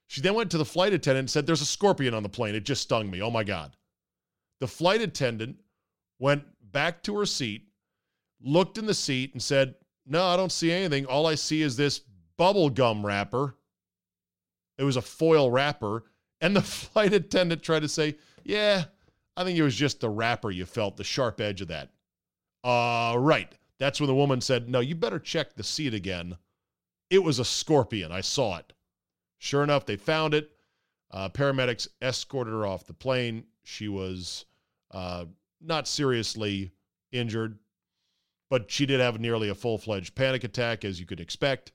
She then went to the flight attendant and said, There's a scorpion on the plane. It just stung me. Oh my God. The flight attendant went back to her seat, looked in the seat, and said, No, I don't see anything. All I see is this bubble gum wrapper. It was a foil wrapper. And the flight attendant tried to say, Yeah, I think it was just the wrapper you felt, the sharp edge of that. Uh, right. That's when the woman said, No, you better check the seat again. It was a scorpion. I saw it. Sure enough, they found it. Uh, paramedics escorted her off the plane. She was uh, not seriously injured, but she did have nearly a full fledged panic attack, as you could expect.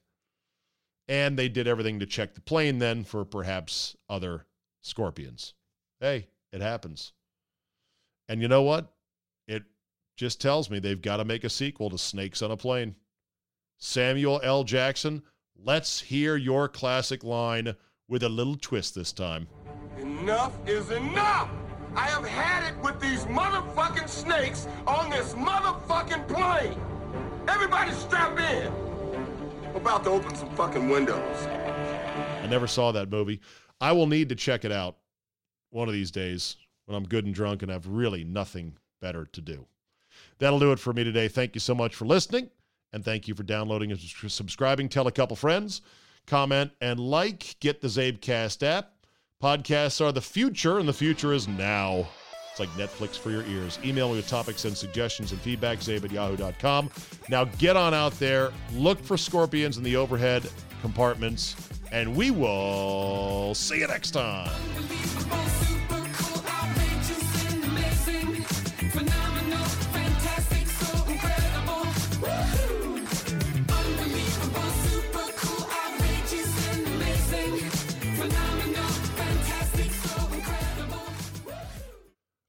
And they did everything to check the plane then for perhaps other scorpions. Hey, it happens. And you know what? It just tells me they've got to make a sequel to Snakes on a Plane. Samuel L. Jackson, let's hear your classic line with a little twist this time. Enough is enough! I have had it with these motherfucking snakes on this motherfucking plane! Everybody strap in! I'm about to open some fucking windows. I never saw that movie. I will need to check it out one of these days when I'm good and drunk and have really nothing better to do. That'll do it for me today. Thank you so much for listening, and thank you for downloading and subscribing. Tell a couple friends, comment, and like. Get the Zabecast app. Podcasts are the future, and the future is now. It's like Netflix for your ears. Email me with topics and suggestions and feedback, zabe at yahoo.com. Now get on out there, look for scorpions in the overhead compartments, and we will see you next time.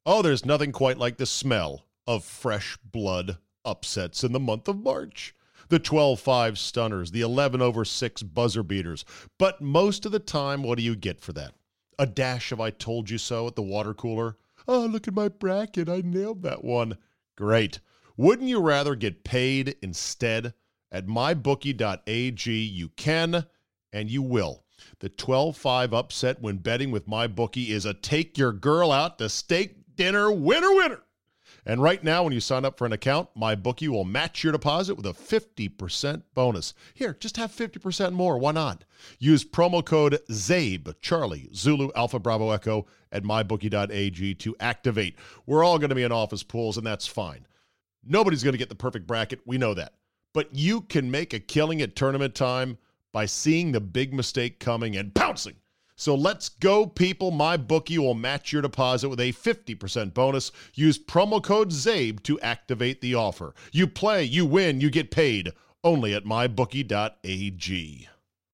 Oh, there's nothing quite like the smell of fresh blood upsets in the month of March. The 12 5 stunners, the 11 over 6 buzzer beaters. But most of the time, what do you get for that? A dash of I told you so at the water cooler? Oh, look at my bracket. I nailed that one. Great. Wouldn't you rather get paid instead? At mybookie.ag, you can and you will. The 12 5 upset when betting with MyBookie is a take your girl out to steak dinner winner winner. And right now, when you sign up for an account, MyBookie will match your deposit with a 50% bonus. Here, just have 50% more. Why not? Use promo code ZABE, Charlie, Zulu, Alpha, Bravo, Echo at mybookie.ag to activate. We're all going to be in office pools, and that's fine. Nobody's going to get the perfect bracket. We know that. But you can make a killing at tournament time by seeing the big mistake coming and pouncing. So let's go, people. My bookie will match your deposit with a 50% bonus. Use promo code ZABE to activate the offer. You play, you win, you get paid only at mybookie.ag.